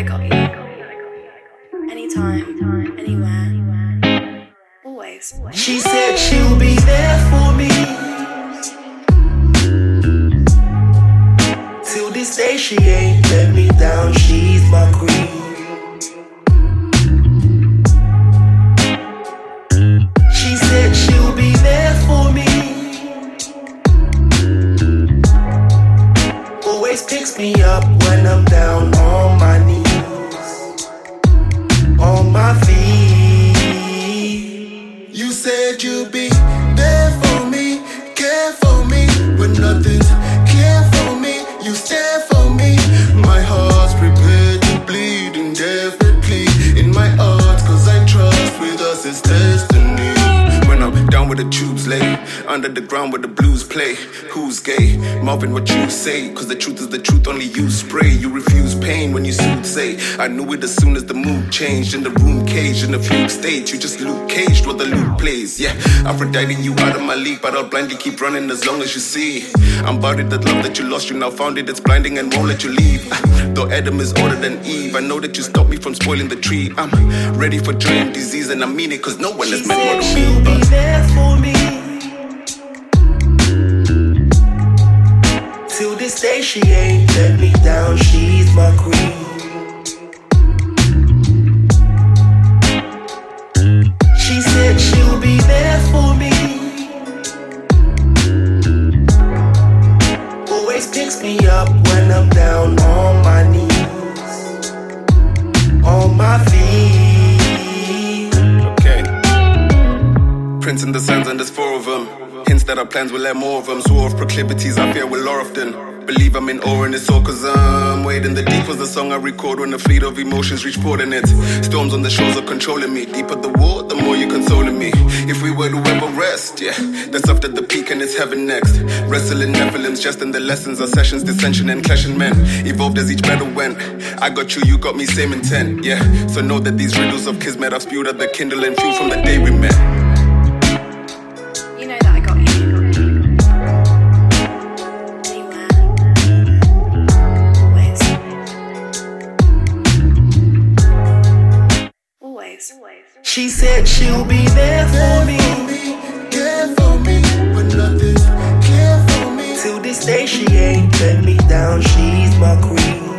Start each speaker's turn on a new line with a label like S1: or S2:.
S1: I got you. Anytime, anywhere, always.
S2: She said she'll be there for me. Till this day, she ain't let me down. She's my queen. picks me up when I'm down on my knees feet.
S3: You said you'd be under the ground where the blues play. Who's gay? Marvin, what you say? Cause the truth is the truth, only you spray. You refuse pain when you say. I knew it as soon as the mood changed. In the room caged, in the fugue state. You just Luke caged while the loop plays. Yeah, Aphrodite, you out of my league, but I'll blindly keep running as long as you see. I'm buried that love that you lost, you now found it, it's blinding and won't let you leave. Though Adam is older than Eve, I know that you stopped me from spoiling the tree. I'm ready for and disease, and I mean it, cause no one She has meant more to me. be
S2: there for me. Let me down. She's my queen. She said she'll be there for me. Always picks me up when I'm down on my knees, on my feet.
S3: Okay. Prince in the sands and there's four of them. Hints that our plans will let more of them. Swore of proclivities, I fear lure often. Believe I'm in awe and it's all cause I'm wading the deep was the song I record when the fleet of emotions reach port it. Storms on the shores are controlling me. Deeper the war, the more you're consoling me. If we were to ever rest, yeah, that's after the peak and it's heaven next. Wrestling Nephilims, just in the lessons, our sessions, dissension and clashing men. Evolved as each battle went. I got you, you got me, same intent, yeah. So know that these riddles of kismet I've spewed at the kindle and fuel from the day we met.
S2: She said she'll be there for me.
S3: Care for me, but nothing. Care for me.
S2: To this day, she ain't let me down. She's my queen.